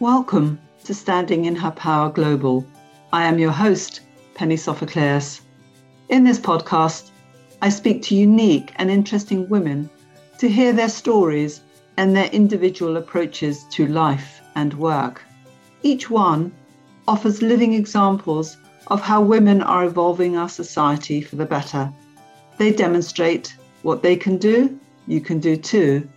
Welcome to Standing in Her Power Global. I am your host, Penny Sophocleus. In this podcast, I speak to unique and interesting women to hear their stories and their individual approaches to life and work. Each one offers living examples of how women are evolving our society for the better. They demonstrate what they can do, you can do too.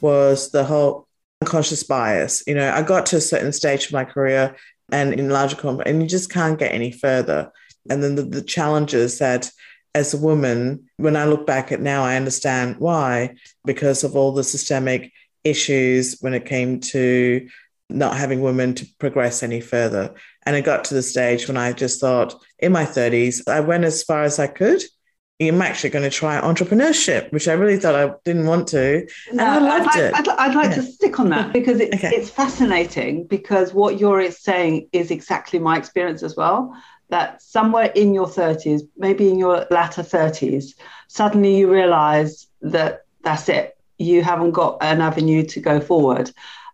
Was the whole unconscious bias. You know, I got to a certain stage of my career and in larger company, and you just can't get any further. And then the, the challenges that as a woman, when I look back at now, I understand why, because of all the systemic issues when it came to not having women to progress any further. And it got to the stage when I just thought in my 30s, I went as far as I could. I'm actually going to try entrepreneurship, which I really thought I didn't want to. And I loved I'd, it. I'd, I'd like yeah. to stick on that because it, okay. it's fascinating because what you're saying is exactly my experience as well. That somewhere in your 30s, maybe in your latter 30s, suddenly you realize that that's it. You haven't got an avenue to go forward.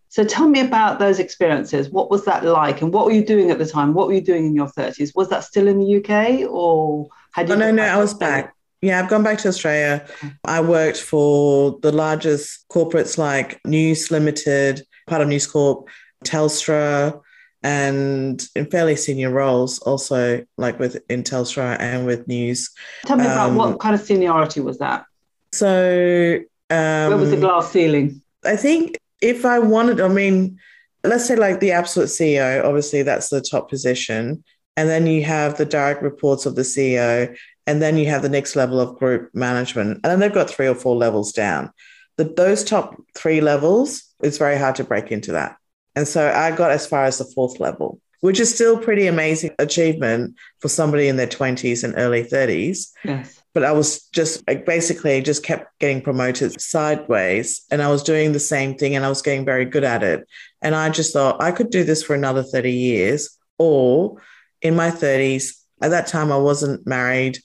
So tell me about those experiences. What was that like? And what were you doing at the time? What were you doing in your 30s? Was that still in the UK or had you? Oh, no, no, I was back. Yeah, I've gone back to Australia. I worked for the largest corporates like News Limited, part of News Corp, Telstra, and in fairly senior roles, also like with in Telstra and with News. Tell me um, about what kind of seniority was that? So, um, where was the glass ceiling? I think if I wanted, I mean, let's say like the absolute CEO, obviously that's the top position. And then you have the direct reports of the CEO. And then you have the next level of group management. And then they've got three or four levels down. The, those top three levels, it's very hard to break into that. And so I got as far as the fourth level, which is still pretty amazing achievement for somebody in their 20s and early 30s. Yes but I was just like basically just kept getting promoted sideways and I was doing the same thing and I was getting very good at it. And I just thought I could do this for another 30 years or in my 30s. At that time, I wasn't married,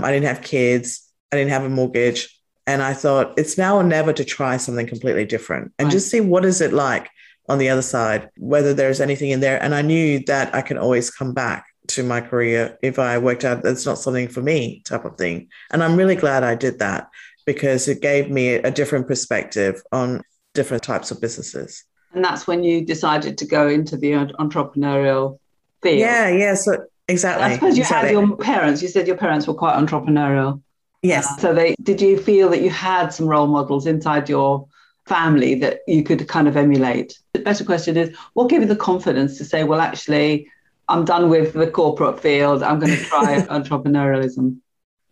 I didn't have kids, I didn't have a mortgage. And I thought it's now or never to try something completely different and right. just see what is it like on the other side, whether there's anything in there. And I knew that I can always come back to my career if I worked out that's not something for me, type of thing. And I'm really glad I did that because it gave me a different perspective on different types of businesses. And that's when you decided to go into the entrepreneurial field. Yeah, yeah. So exactly. I suppose you exactly. had your parents. You said your parents were quite entrepreneurial. Yes. Uh, so they did you feel that you had some role models inside your family that you could kind of emulate? The better question is, what gave you the confidence to say, well, actually, I'm done with the corporate field. I'm going to try entrepreneurialism.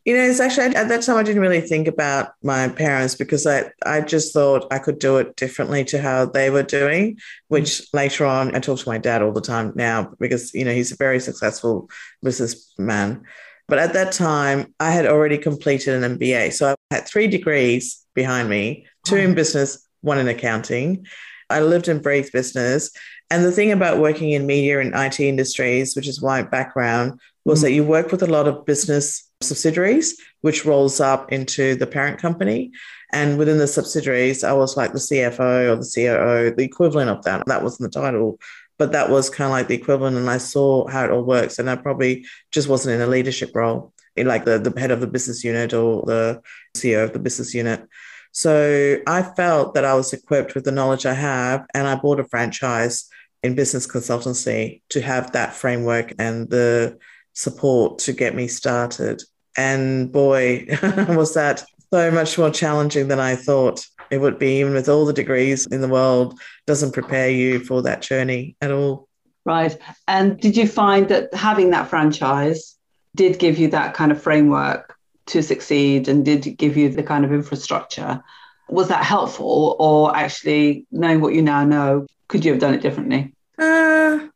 You know, it's actually at that time I didn't really think about my parents because I, I just thought I could do it differently to how they were doing, which mm. later on I talk to my dad all the time now because, you know, he's a very successful businessman. But at that time, I had already completed an MBA. So I had three degrees behind me two in business, one in accounting. I lived and breathed business. And the thing about working in media and IT industries, which is my background, was mm-hmm. that you work with a lot of business subsidiaries, which rolls up into the parent company. And within the subsidiaries, I was like the CFO or the COO, the equivalent of that. That wasn't the title, but that was kind of like the equivalent. And I saw how it all works. And I probably just wasn't in a leadership role, in like the, the head of the business unit or the CEO of the business unit. So I felt that I was equipped with the knowledge I have, and I bought a franchise in business consultancy to have that framework and the support to get me started. And boy, was that so much more challenging than I thought it would be, even with all the degrees in the world, doesn't prepare you for that journey at all. Right. And did you find that having that franchise did give you that kind of framework to succeed and did give you the kind of infrastructure. Was that helpful, or actually knowing what you now know, could you have done it differently? Uh,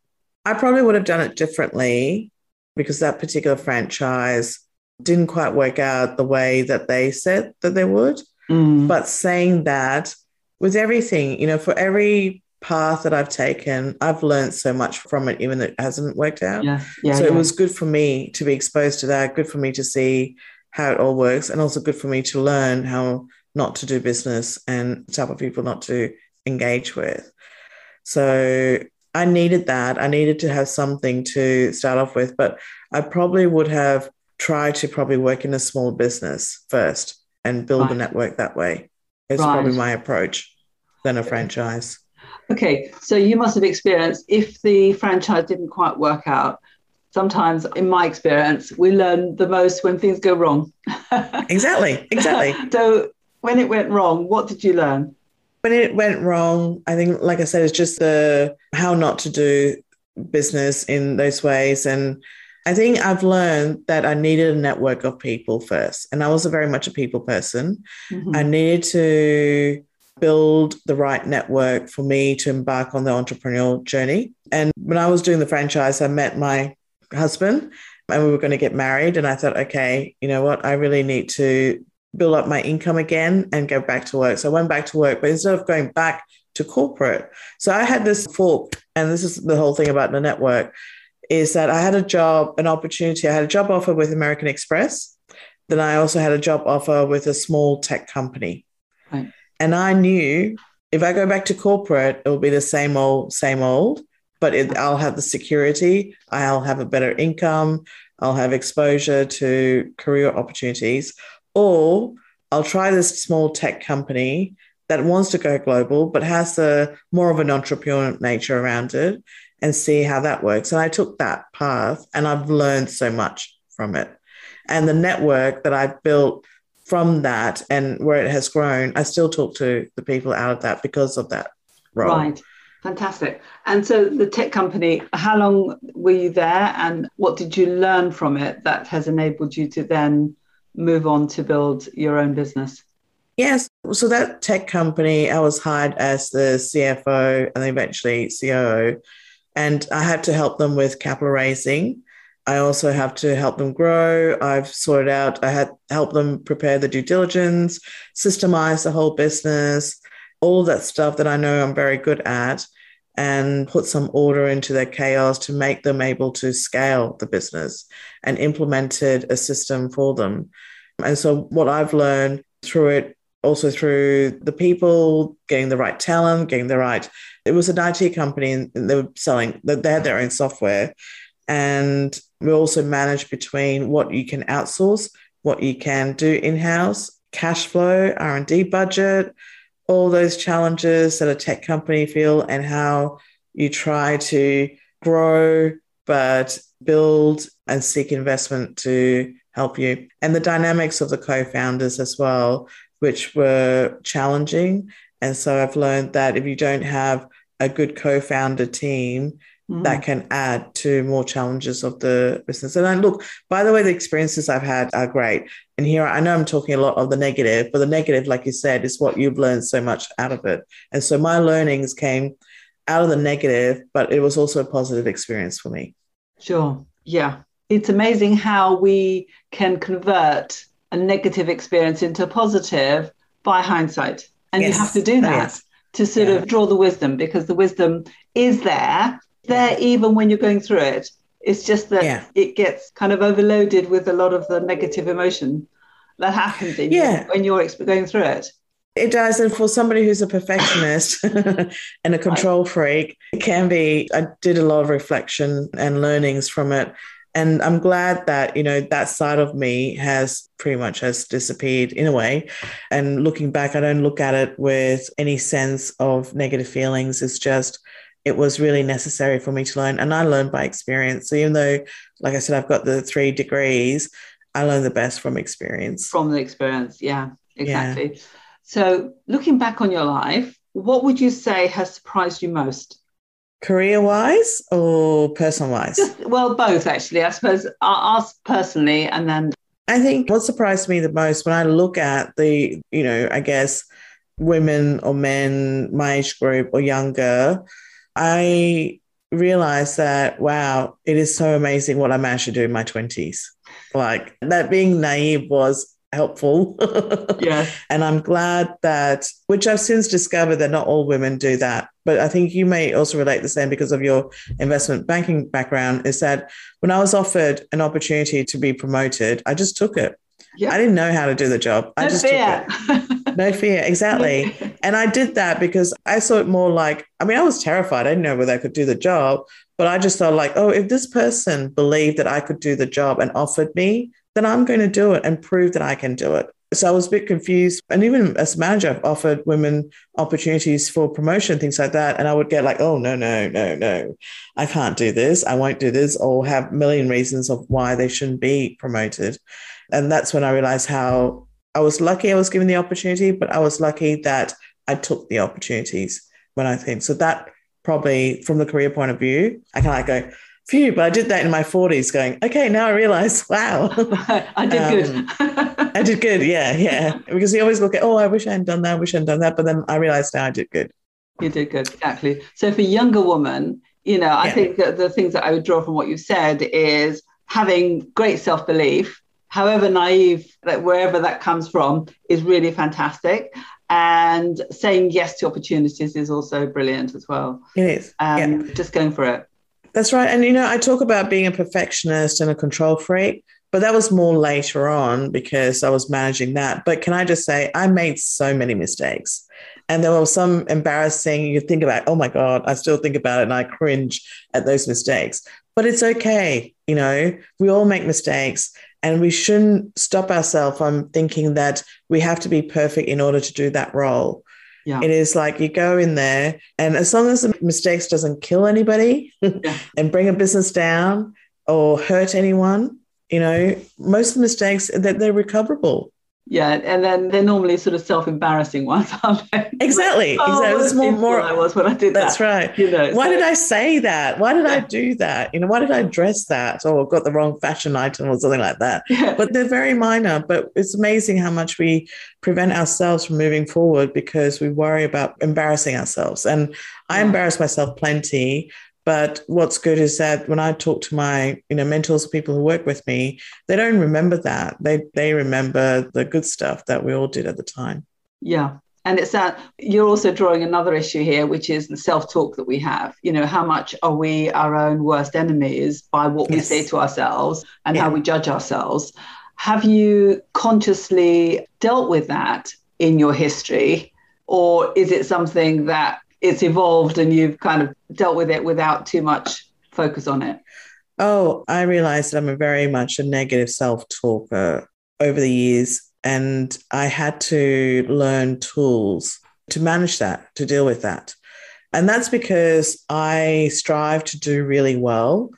I probably would have done it differently because that particular franchise didn't quite work out the way that they said that they would. Mm. But saying that, with everything, you know, for every path that I've taken, I've learned so much from it, even though it hasn't worked out. Yeah, yeah, so yeah. it was good for me to be exposed to that, good for me to see how it all works, and also good for me to learn how not to do business and type of people not to engage with. So I needed that. I needed to have something to start off with, but I probably would have tried to probably work in a small business first and build right. a network that way. It's right. probably my approach than a franchise. Okay, so you must have experienced if the franchise didn't quite work out. Sometimes, in my experience, we learn the most when things go wrong. exactly, exactly. so, when it went wrong, what did you learn? When it went wrong, I think, like I said, it's just the how not to do business in those ways. And I think I've learned that I needed a network of people first. And I was a very much a people person. Mm-hmm. I needed to build the right network for me to embark on the entrepreneurial journey. And when I was doing the franchise, I met my husband and we were going to get married. And I thought, okay, you know what? I really need to build up my income again and go back to work. So I went back to work, but instead of going back to corporate, so I had this fork, and this is the whole thing about the network is that I had a job, an opportunity. I had a job offer with American Express. Then I also had a job offer with a small tech company. Right. And I knew if I go back to corporate, it will be the same old, same old, but it, I'll have the security, I'll have a better income, I'll have exposure to career opportunities, or I'll try this small tech company that wants to go global, but has a more of an entrepreneurial nature around it and see how that works. And I took that path and I've learned so much from it. And the network that I've built from that and where it has grown, I still talk to the people out of that because of that role. Right. Fantastic. And so the tech company, how long were you there and what did you learn from it that has enabled you to then move on to build your own business? Yes. So that tech company, I was hired as the CFO and eventually COO. And I had to help them with capital raising I also have to help them grow. I've sorted out, I had helped them prepare the due diligence, systemize the whole business, all that stuff that I know I'm very good at, and put some order into their chaos to make them able to scale the business and implemented a system for them. And so, what I've learned through it, also through the people, getting the right talent, getting the right, it was an IT company and they were selling, they had their own software. And we also manage between what you can outsource, what you can do in-house, cash flow, R&D budget, all those challenges that a tech company feel and how you try to grow but build and seek investment to help you. And the dynamics of the co-founders as well, which were challenging. And so I've learned that if you don't have a good co-founder team, mm. that can add to more challenges of the business. And I look, by the way, the experiences I've had are great. And here I know I'm talking a lot of the negative, but the negative, like you said, is what you've learned so much out of it. And so my learnings came out of the negative, but it was also a positive experience for me. Sure. Yeah. It's amazing how we can convert a negative experience into positive by hindsight. And yes. you have to do oh, that. Yes to sort yeah. of draw the wisdom because the wisdom is there there even when you're going through it. It's just that yeah. it gets kind of overloaded with a lot of the negative emotion that happens in yeah. you when you're going through it. It does. And for somebody who's a perfectionist and a control freak, it can be. I did a lot of reflection and learnings from it. And I'm glad that, you know, that side of me has pretty much has disappeared in a way. And looking back, I don't look at it with any sense of negative feelings. It's just it was really necessary for me to learn. And I learned by experience. So even though, like I said, I've got the three degrees, I learned the best from experience. From the experience, yeah, exactly. Yeah. So looking back on your life, what would you say has surprised you most? Career wise or personal wise? well, both actually. I suppose I'll ask personally and then. I think what surprised me the most when I look at the, you know, I guess women or men, my age group or younger, I realized that, wow, it is so amazing what I managed to do in my 20s. Like that being naive was helpful. yeah. And I'm glad that, which I've since discovered that not all women do that. But I think you may also relate the same because of your investment banking background is that when I was offered an opportunity to be promoted, I just took it. I didn't know how to do the job. No I just fear. no fear, exactly. and I did that because I saw it more like, I mean, I was terrified. I didn't know whether I could do the job, but I just thought like, oh, if this person believed that I could do the job and offered me, then I'm going to do it and prove that I can do it. So I was a bit confused. And even as a manager, I've offered women opportunities for promotion, things like that. And I would get like, oh, no, no, no, no, I can't do this. I won't do this, or have a million reasons of why they shouldn't be promoted. And that's when I realized how I was lucky I was given the opportunity, but I was lucky that I took the opportunities when I think. So that probably from the career point of view, I of like go, phew, but I did that in my 40s going, okay, now I realize, wow. I did um, good. I did good. Yeah. Yeah. Because you always look at, oh, I wish I hadn't done that. I wish I had done that. But then I realized now I did good. You did good. Exactly. So for younger women, you know, I yeah. think that the things that I would draw from what you've said is having great self belief, however naive that wherever that comes from, is really fantastic. And saying yes to opportunities is also brilliant as well. It is. Um, yeah. Just going for it. That's right. And, you know, I talk about being a perfectionist and a control freak, but that was more later on because I was managing that. But can I just say, I made so many mistakes. And there were some embarrassing, you think about, oh my God, I still think about it and I cringe at those mistakes. But it's okay. You know, we all make mistakes and we shouldn't stop ourselves from thinking that we have to be perfect in order to do that role. Yeah. It is like you go in there, and as long as the mistakes doesn't kill anybody yeah. and bring a business down or hurt anyone, you know, most of the mistakes that they're recoverable. Yeah, and then they're normally sort of self-embarrassing ones, aren't they? Exactly. oh, exactly. It's more, more I was when I did that's that. right. You know, why so. did I say that? Why did yeah. I do that? You know, why did I dress that? Or got the wrong fashion item or something like that. Yeah. But they're very minor. But it's amazing how much we prevent ourselves from moving forward because we worry about embarrassing ourselves. And I embarrass myself plenty. But what's good is that when I talk to my, you know, mentors, people who work with me, they don't remember that. They they remember the good stuff that we all did at the time. Yeah. And it's that you're also drawing another issue here, which is the self-talk that we have. You know, how much are we our own worst enemies by what yes. we say to ourselves and yeah. how we judge ourselves? Have you consciously dealt with that in your history? Or is it something that it's evolved and you've kind of dealt with it without too much focus on it? Oh, I realized that I'm a very much a negative self talker over the years. And I had to learn tools to manage that, to deal with that. And that's because I strive to do really well.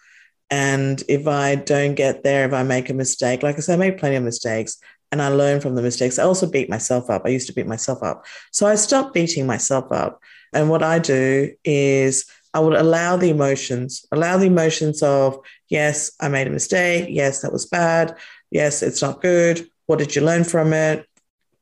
And if I don't get there, if I make a mistake, like I said, I make plenty of mistakes and I learn from the mistakes. I also beat myself up. I used to beat myself up. So I stopped beating myself up and what I do is I would allow the emotions, allow the emotions of, yes, I made a mistake. Yes, that was bad. Yes, it's not good. What did you learn from it?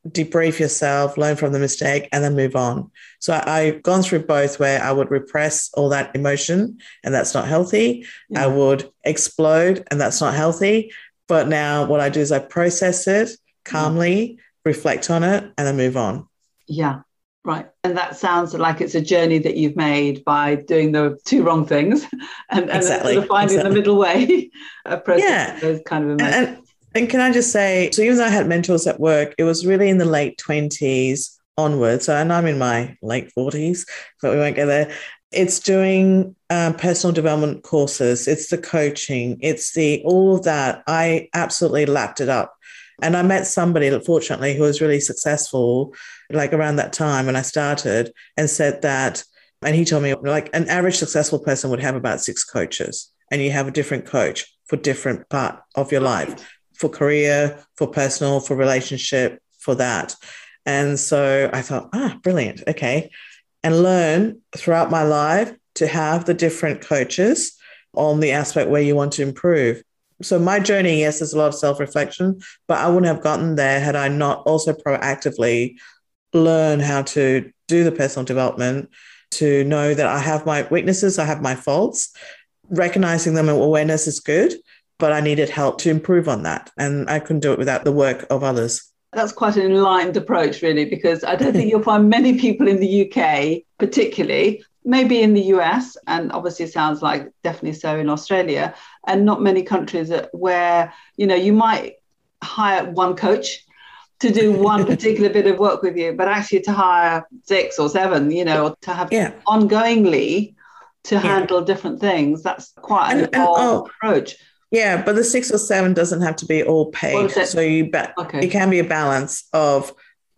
Debrief yourself, learn from the mistake, and then move on. So I, have gone through both where I would repress all that emotion, and that's not healthy. Yeah. I would explode, and that's not healthy. But now what I do is I process it mm-hmm. calmly, yeah. reflect on it, and then move on. Yeah. Right. And that sounds like it's a journey that you've made by doing the two wrong things and, and exactly. sort of finding exactly. the middle way, process yeah. those kind of emotions. And, and, and can I just say, so even though I had mentors at work, it was really in the late 20s onwards. So, and I'm in my late 40s, but we won't go there. It's doing um, personal development courses, it's the coaching, it's the all of that. I absolutely lapped it up. And I met somebody, fortunately, who was really successful like around that time when I started, and said that, and he told me like an average successful person would have about six coaches, and you have a different coach for different part of your life, for career, for personal, for relationship, for that. And so I thought, ah, brilliant. Okay. And learn throughout my life to have the different coaches on the aspect where you want to improve. So my journey, yes, there's a lot of self-reflection, but I wouldn't have gotten there had I not also proactively learn how to do the personal development, to know that I have my weaknesses, I have my faults. Recognizing them and awareness is good, but I needed help to improve on that. And I couldn't do it without the work of others. That's quite an enlightened approach, really, because I don't think you'll find many people in the UK, particularly, maybe in the US, and obviously it sounds like definitely so in Australia, and not many countries where, you know, you might hire one coach to do one particular bit of work with you, but actually to hire six or seven, you know, to have Yeah. ongoingly to handle different things. That's quite an And- and, oh, approach. Yeah, but the six or seven doesn't have to be all paid. So you ba- Okay. it can be a balance of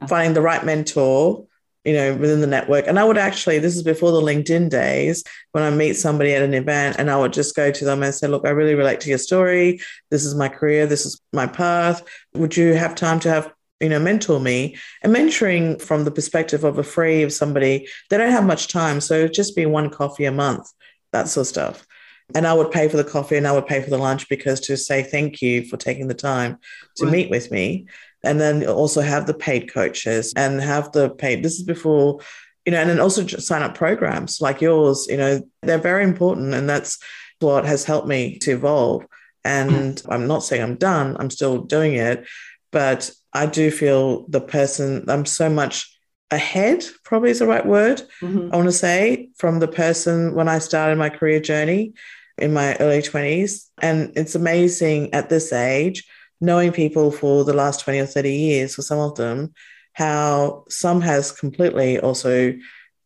finding the right mentor, you know, within the network. And I would actually, this is before the LinkedIn days, when I meet somebody at an event and I would just go to them and say, look, I really relate to your story. This is my career. This is my path. Would you have time to have, you know, mentor me? And mentoring from the perspective of a free of somebody, they don't have much time. So just be one coffee a month, that sort of stuff. And I would pay for the coffee and I would pay for the lunch because to say thank you for taking the time to meet with me. And then also have the paid coaches and have the paid, this is before, you know, and then also just sign up programs like yours, you know, they're very important. And that's what has helped me to evolve. And I'm not saying I'm done, I'm still doing it, but I do feel the person, I'm so much ahead, probably is the right word. Mhm. I want to say, from the person when I started my career journey in my early 20s. And it's amazing at this age, knowing people for the last 20 or 30 years, for some of them, how some has completely also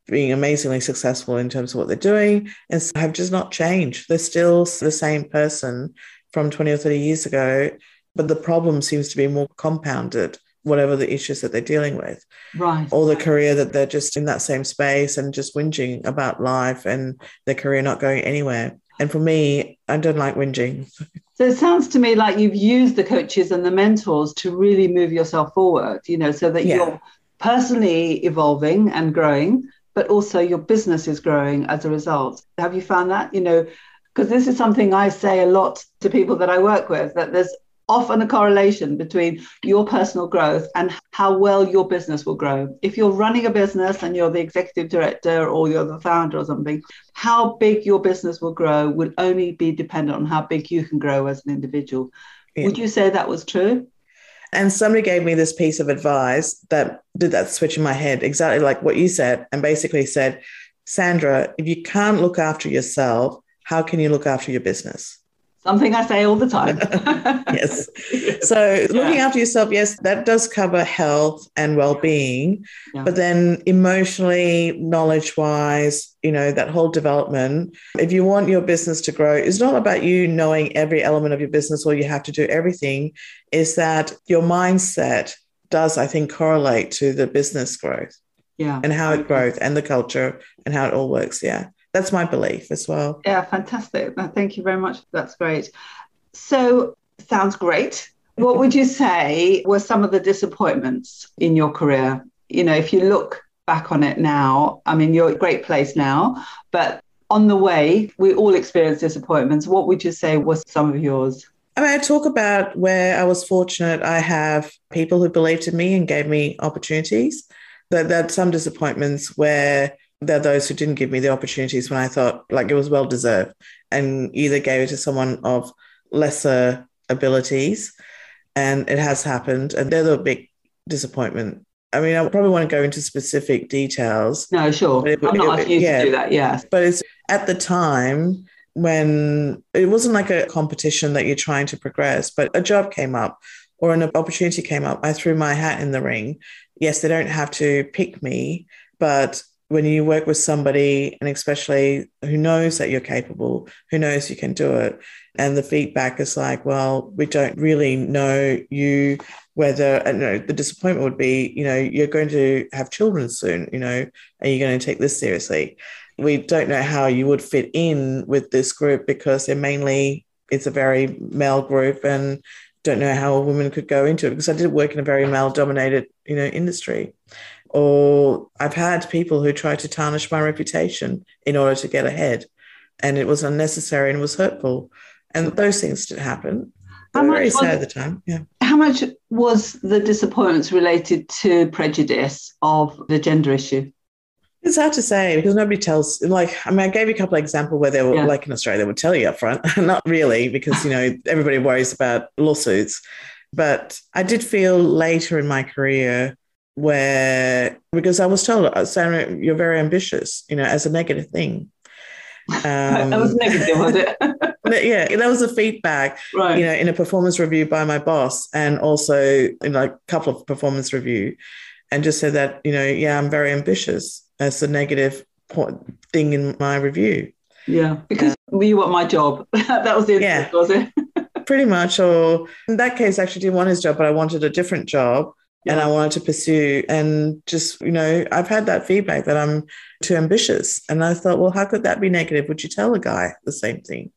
being amazingly successful in terms of what they're doing and have just not changed. They're still the same person from 20 or 30 years ago, but the problem seems to be more compounded, whatever the issues that they're dealing with Right. or the career that they're just in that same space and just whinging about life and their career not going anywhere. And for me, I don't like whinging. So it sounds to me like you've used the coaches and the mentors to really move yourself forward, you know, so that Yeah. you're personally evolving and growing, but also your business is growing as a result. Have you found that? You know, because this is something I say a lot to people that I work with that there's often a correlation between your personal growth and how well your business will grow. If you're running a business and you're the executive director or you're the founder or something, how big your business will grow will only be dependent on how big you can grow as an individual. Yeah. Would you say that was true? And somebody gave me this piece of advice that did that switch in my head, exactly like what you said, and basically said, Sandra, if you can't look after yourself, how can you look after your business? Something I say all the time. Yes. So looking after yourself, yes, that does cover health and well-being, Yeah. but then emotionally, knowledge-wise, you know, that whole development. If you want your business to grow, it's not about you knowing every element of your business or you have to do everything. Is that your mindset does, I think, correlate to the business growth yeah. and how it grows and the culture and how it all works. Yeah. That's my belief as well. Yeah, fantastic. Thank you very much. That's great. So, sounds great. What would you say were some of the disappointments in your career? You know, if you look back on it now, I mean, you're a great place now, but on the way, we all experience disappointments. What would you say were some of yours? I mean, I talk about where I was fortunate. I have people who believed in me and gave me opportunities. That there are some disappointments where there are those who didn't give me the opportunities when I thought like it was well deserved and either gave it to someone of lesser abilities. And it has happened. And they're the big disappointment. I mean, I probably won't go into specific details. No, sure. But it- I'm not it- asking you yeah. to do that. Yes. But it's at the time when it wasn't like a competition that you're trying to progress, but a job came up or an opportunity came up. I threw my hat in the ring. Yes, they don't have to pick me, but when you work with somebody and especially who knows that you're capable, who knows you can do it, and the feedback is like, well, we don't really know you whether you know, the disappointment would be, you know, you're going to have children soon, you know, are you going to take this seriously? We don't know how you would fit in with this group because they're mainly it's a very male group and don't know how a woman could go into it because I did work in a very male dominated, you know, industry. Or I've had people who try to tarnish my reputation in order to get ahead. And it was unnecessary and was hurtful. And those things did happen. How much very sad at the time. Yeah. How much was the disappointments related to prejudice of the gender issue? It's hard to say because nobody tells. Like, I mean, I gave you a couple of examples where they were, Yeah. like in Australia, they would tell you up front. Not really, because you know everybody worries about lawsuits. But I did feel later in my career where because I was told, "Uh, Sarah, you're very ambitious, you know, as a negative thing. Um, that was negative, was it? yeah, that was the feedback. Right. You know, in a performance review by my boss, and also in like a couple of performance review, and just said that you know, yeah, I'm very ambitious. as a negative point, thing in my review. Yeah, because you want my job. that was the yeah, was it? pretty much. Or in that case, I actually didn't want his job, but I wanted a different job yeah. and I wanted to pursue. And just, you know, I've had that feedback that I'm too ambitious. And I thought, well, how could that be negative? Would you tell a guy the same thing?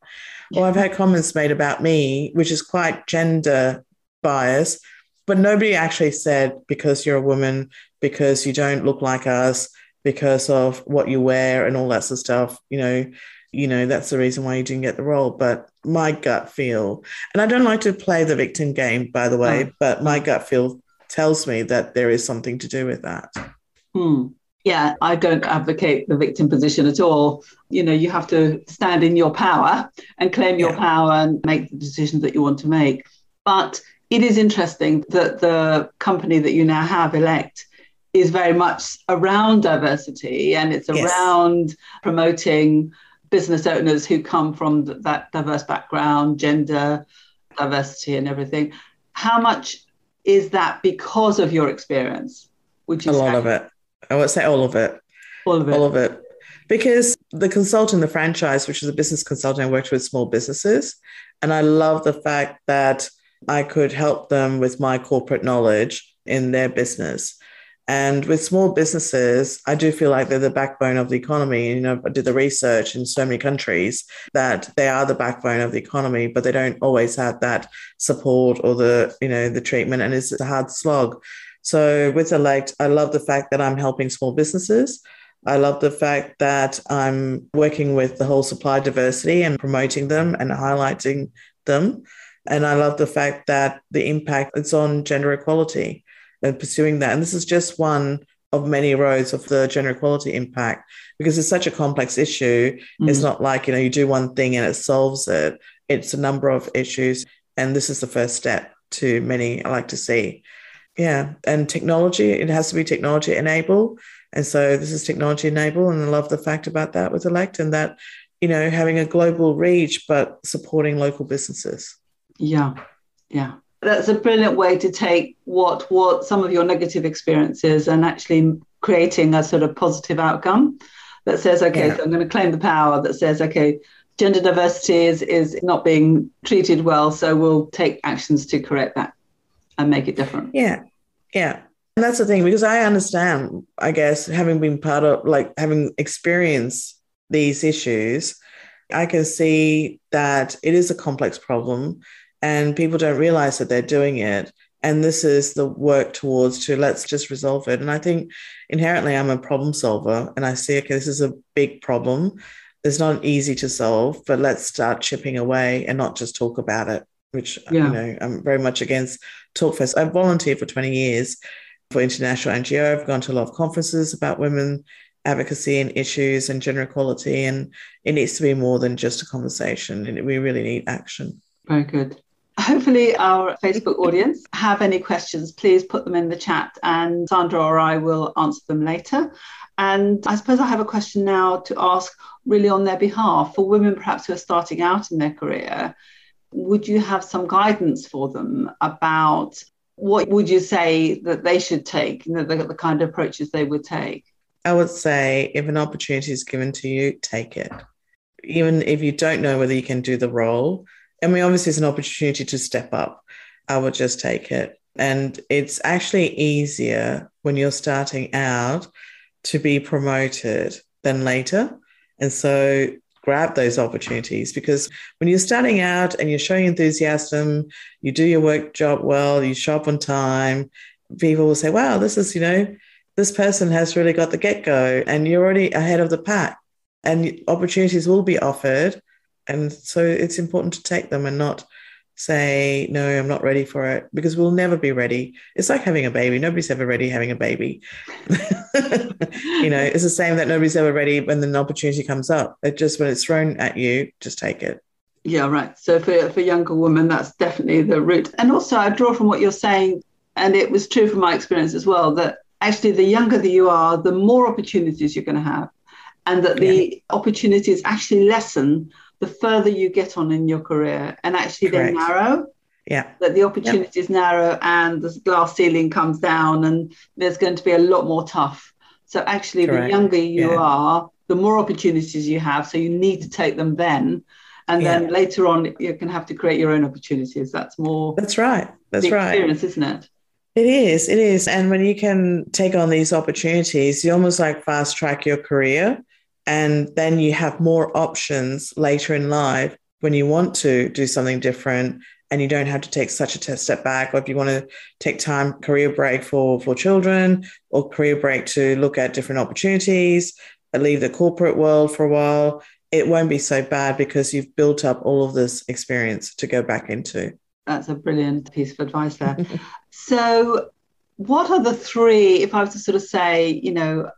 Yeah. Or I've had comments made about me, which is quite gender biased, but nobody actually said because you're a woman, because you don't look like us, because of what you wear and all that sort of stuff, you know, you know, that's the reason why you didn't get the role. But my gut feel, and I don't like to play the victim game, by the way, oh. but my mm. gut feel tells me that there is something to do with that. Hmm. Yeah, I don't advocate the victim position at all. You know, you have to stand in your power and claim your yeah. power and make the decisions that you want to make. But it is interesting that the company that you now have, Ellect, is very much around diversity and it's yes. around promoting business owners who come from that diverse background, gender diversity, and everything. How much is that because of your experience? Would you a say? lot of it? I would say all of it. All of it. All of it. Because the consultant, the franchise, which is a business consultant, I worked with small businesses. And I love the fact that I could help them with my corporate knowledge in their business. And with small businesses, I do feel like they're the backbone of the economy. You know, I did the research in so many countries that they are the backbone of the economy, but they don't always have that support or the, you know, the treatment. And it's a hard slog. So with Ellect, I love the fact that I'm helping small businesses. I love the fact that I'm working with the whole supply diversity and promoting them and highlighting them. And I love the fact that the impact it's on gender equality and pursuing that. And this is just one of many roads of the gender equality impact because it's such a complex issue. Mm. It's not like, you know, you do one thing and it solves it. It's a number of issues. And this is the first step to many I like to see. Yeah. And technology, it has to be technology enabled. And so this is technology enabled. And I love the fact about that with Ellect and that, you know, having a global reach, but supporting local businesses. Yeah. Yeah that's a brilliant way to take what what some of your negative experiences and actually creating a sort of positive outcome that says okay yeah. so i'm going to claim the power that says okay gender diversity is is not being treated well so we'll take actions to correct that and make it different. Yeah. Yeah. And that's the thing because i understand i guess having been part of like having experienced these issues i can see that it is a complex problem and people don't realize that they're doing it. And this is the work towards to let's just resolve it. And i think inherently i'm a problem solver and i see okay this is a big problem. It's not easy to solve but let's start chipping away and not just talk about it which yeah. you know i'm very much against talkfest. I've volunteered for 20 years for international ngo i've gone to a lot of conferences about women advocacy and issues and gender equality and it needs to be more than just a conversation. And we really need action. Very good hopefully our Facebook audience have any questions, please put them in the chat and Sandra or I will answer them later. And I suppose I have a question now to ask really on their behalf for women perhaps who are starting out in their career. Would you have some guidance for them about what would you say that they should take, you know, the, the kind of approaches they would take? I would say if an opportunity is given to you, take it. Even if you don't know whether you can do the role, I mean, obviously, it's an opportunity to step up. I would just take it. And it's actually easier when you're starting out to be promoted than later. And so grab those opportunities because when you're starting out and you're showing enthusiasm, you do your work job well, you show up on time, people will say, wow, this is, you know, this person has really got the get go and you're already ahead of the pack and opportunities will be offered and so it's important to take them and not say, no, I'm not ready for it because we'll never be ready. It's like having a baby. Nobody's ever ready having a baby. you know, it's the same that nobody's ever ready when an opportunity comes up. It just, when it's thrown at you, just take it. Yeah, right. So for, for younger women, that's definitely the route. And also, I draw from what you're saying, and it was true from my experience as well, that actually the younger that you are, the more opportunities you're going to have and that the opportunities actually lessen the further you get on in your career and actually Correct. they narrow. Yeah. That the opportunities narrow and the glass ceiling comes down and there's going to be a lot more tough. So actually the younger you Yeah. are, the more opportunities you have. So you need to take them then. And then Yeah. later on you can have to create your own opportunities. That's more That's right. That's right. experience, isn't it? It is. It is. And when you can take on these opportunities, you almost like fast track your career. And then you have more options later in life when you want to do something different and you don't have to take such a step back. Or if you want to take time, career break for, for children or career break to look at different opportunities, leave the corporate world for a while, it won't be so bad because you've built up all of this experience to go back into. That's a brilliant piece of advice there. so, what are the three, if I was to sort of say, you know,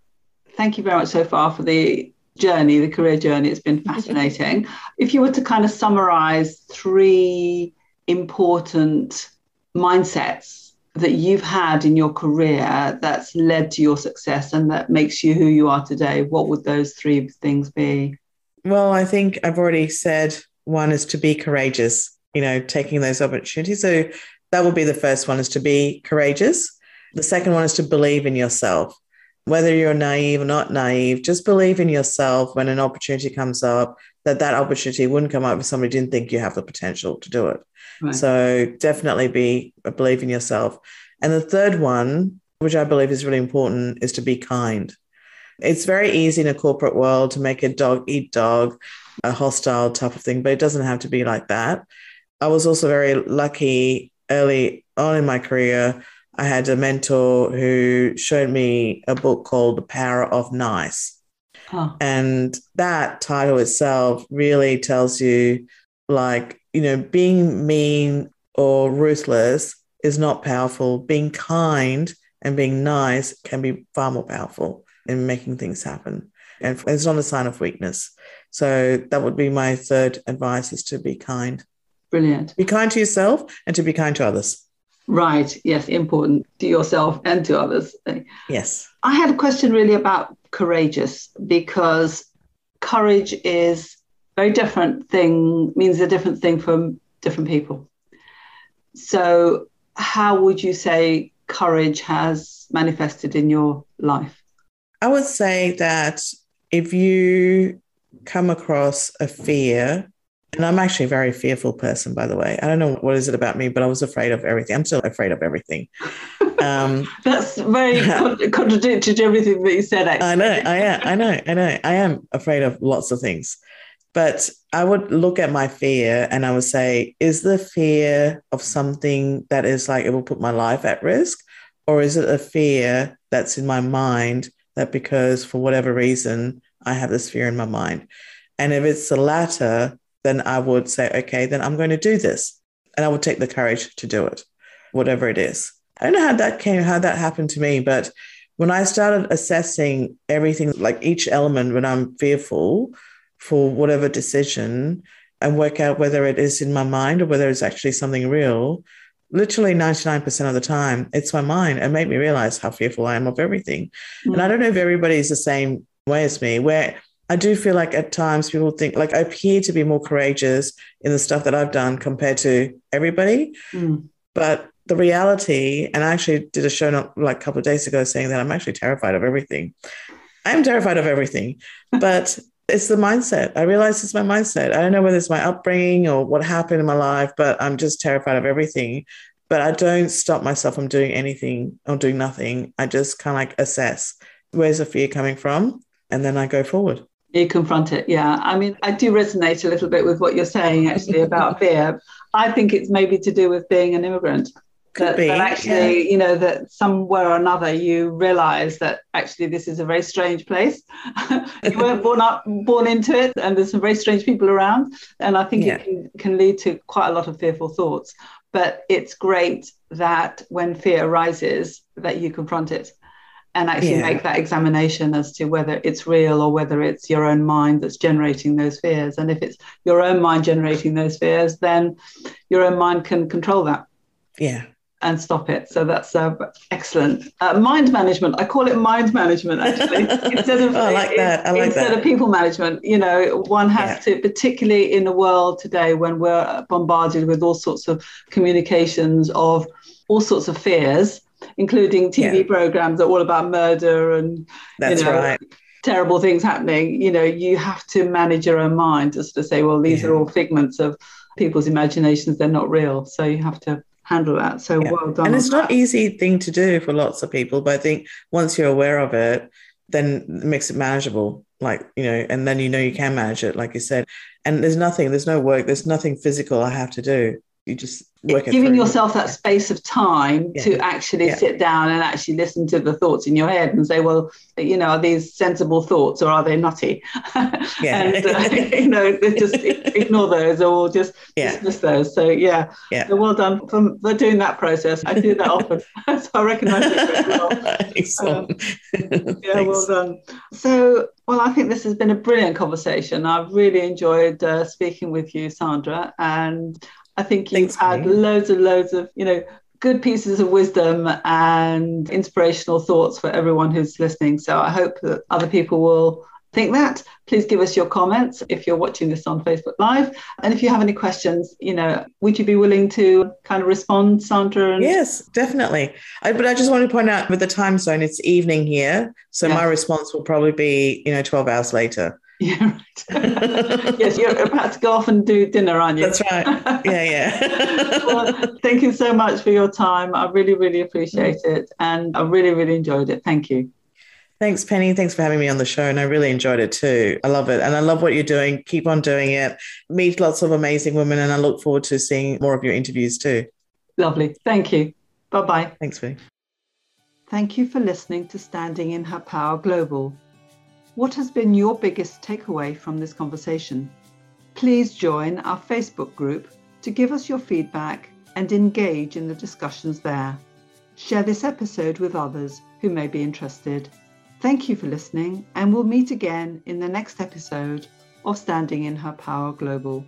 thank you very much so far for the journey, the career journey, it's been mm-hmm. fascinating. if you were to kind of summarize three important mindsets that you've had in your career that's led to your success and that makes you who you are today, what would those three things be? Well, I think I've already said one is to be courageous, you know, taking those opportunities. So that would be the first one is to be courageous. The second one is to believe in yourself. Whether you're naive or not naive, just believe in yourself when an opportunity comes up, that that opportunity wouldn't come up if somebody didn't think you have the potential to do it. Right. So definitely be believe in yourself. And the third one, which I believe is really important, is to be kind. It's very easy in a corporate world to make a dog eat dog, a hostile type of thing, but it doesn't have to be like that. I was also very lucky early on in my career. I had a mentor who showed me a book called The Power of Nice. Oh, And that title itself really tells you, like, you know, being mean or ruthless is not powerful. Being kind and being nice can be far more powerful in making things happen. And it's not a sign of weakness. So that would be my third advice is to be kind. brilliant. Be kind to yourself and to be kind to others. Right. Yes, important to yourself and to others. Yes. I had a question really about courageous because courage is a very different thing, means a different thing for different people. So, how would you say courage has manifested in your life? I would say that if you come across a fear, and I'm actually a very fearful person, by the way. I don't know what is it about me, but I was afraid of everything. I'm still afraid of everything. Um, That's very con- contradictory to everything that you said. Actually. I know, I am, I know, I know. I am afraid of lots of things. But I would look at my fear and I would say, is the fear of something that is like it will put my life at risk? Or is it a fear that's in my mind that because for whatever reason, I have this fear in my mind? And if it's the latter, then I would say, okay, then I'm going to do this. And I would take the courage to do it, whatever it is. I don't know how that came, how that happened to me, but when I started assessing everything, like each element when I'm fearful for whatever decision and work out whether it is in my mind or whether it's actually something real, literally 99% of the time, it's my mind and make me realize how fearful I am of everything. Mm. And I don't know if everybody is the same way as me, where I do feel like at times people think like I appear to be more courageous in the stuff that I've done compared to everybody. Mm. But the reality, and I actually did a show not like a couple of days ago saying that I'm actually terrified of everything. I'm terrified of everything, but it's the mindset. I realize it's my mindset. I don't know whether it's my upbringing or what happened in my life, but I'm just terrified of everything. But I don't stop myself from doing anything or doing nothing. I just kind of like assess where's the fear coming from, and then I go forward. You confront it, yeah. I mean, I do resonate a little bit with what you're saying actually about fear. I think it's maybe to do with being an immigrant. Could that, be, that actually, you know, that somewhere or another you realize that actually this is a very strange place. you weren't born up, born into it, and there's some very strange people around. And I think Yeah. it can, can lead to quite a lot of fearful thoughts. But it's great that when fear arises, that you confront it and actually Yeah. make that examination as to whether it's real or whether it's your own mind that's generating those fears. And if it's your own mind generating those fears, then your own mind can control that. Yeah, and stop it. So that's uh, excellent. Uh, mind management. I call it mind management actually instead of oh, I like that. I like instead that. of people management. You know, one has yeah. to, particularly in the world today when we're bombarded with all sorts of communications of all sorts of fears, including TV yeah. programs that are all about murder and that's you know, right. Terrible things happening, you know, you have to manage your own mind just to say, well, these yeah. are all figments of people's imaginations, they're not real. So you have to handle that. So yeah. well done. And it's not that. easy thing to do for lots of people, but I think once you're aware of it, then it makes it manageable. Like, you know, and then you know you can manage it, like you said. And there's nothing, there's no work, there's nothing physical I have to do. You just giving yourself that space of time yeah. to actually yeah. sit down and actually listen to the thoughts in your head and say, well, you know, are these sensible thoughts or are they nutty? Yeah. and, uh, you know, just ignore those or just yeah. dismiss those. So, yeah. yeah. So well done for, for doing that process. I do that often. so I recognize it very well. Excellent. Um, yeah, well done. So, well, I think this has been a brilliant conversation. I've really enjoyed uh, speaking with you, Sandra. And I think you've had loads and loads of, you know, good pieces of wisdom and inspirational thoughts for everyone who's listening. So I hope that other people will think that. Please give us your comments if you're watching this on Facebook Live. And if you have any questions, you know, would you be willing to kind of respond, Sandra? And- yes, definitely. I, but I just want to point out with the time zone, it's evening here. So yeah. my response will probably be, you know, 12 hours later. Yeah, right. yes, you're about to go off and do dinner, aren't you? That's right. Yeah, yeah. well, thank you so much for your time. I really, really appreciate it. And I really, really enjoyed it. Thank you. Thanks, Penny. Thanks for having me on the show. And I really enjoyed it too. I love it. And I love what you're doing. Keep on doing it. Meet lots of amazing women. And I look forward to seeing more of your interviews too. Lovely. Thank you. Bye bye. Thanks, Penny. Thank you for listening to Standing in Her Power Global. What has been your biggest takeaway from this conversation? Please join our Facebook group to give us your feedback and engage in the discussions there. Share this episode with others who may be interested. Thank you for listening, and we'll meet again in the next episode of Standing in Her Power Global.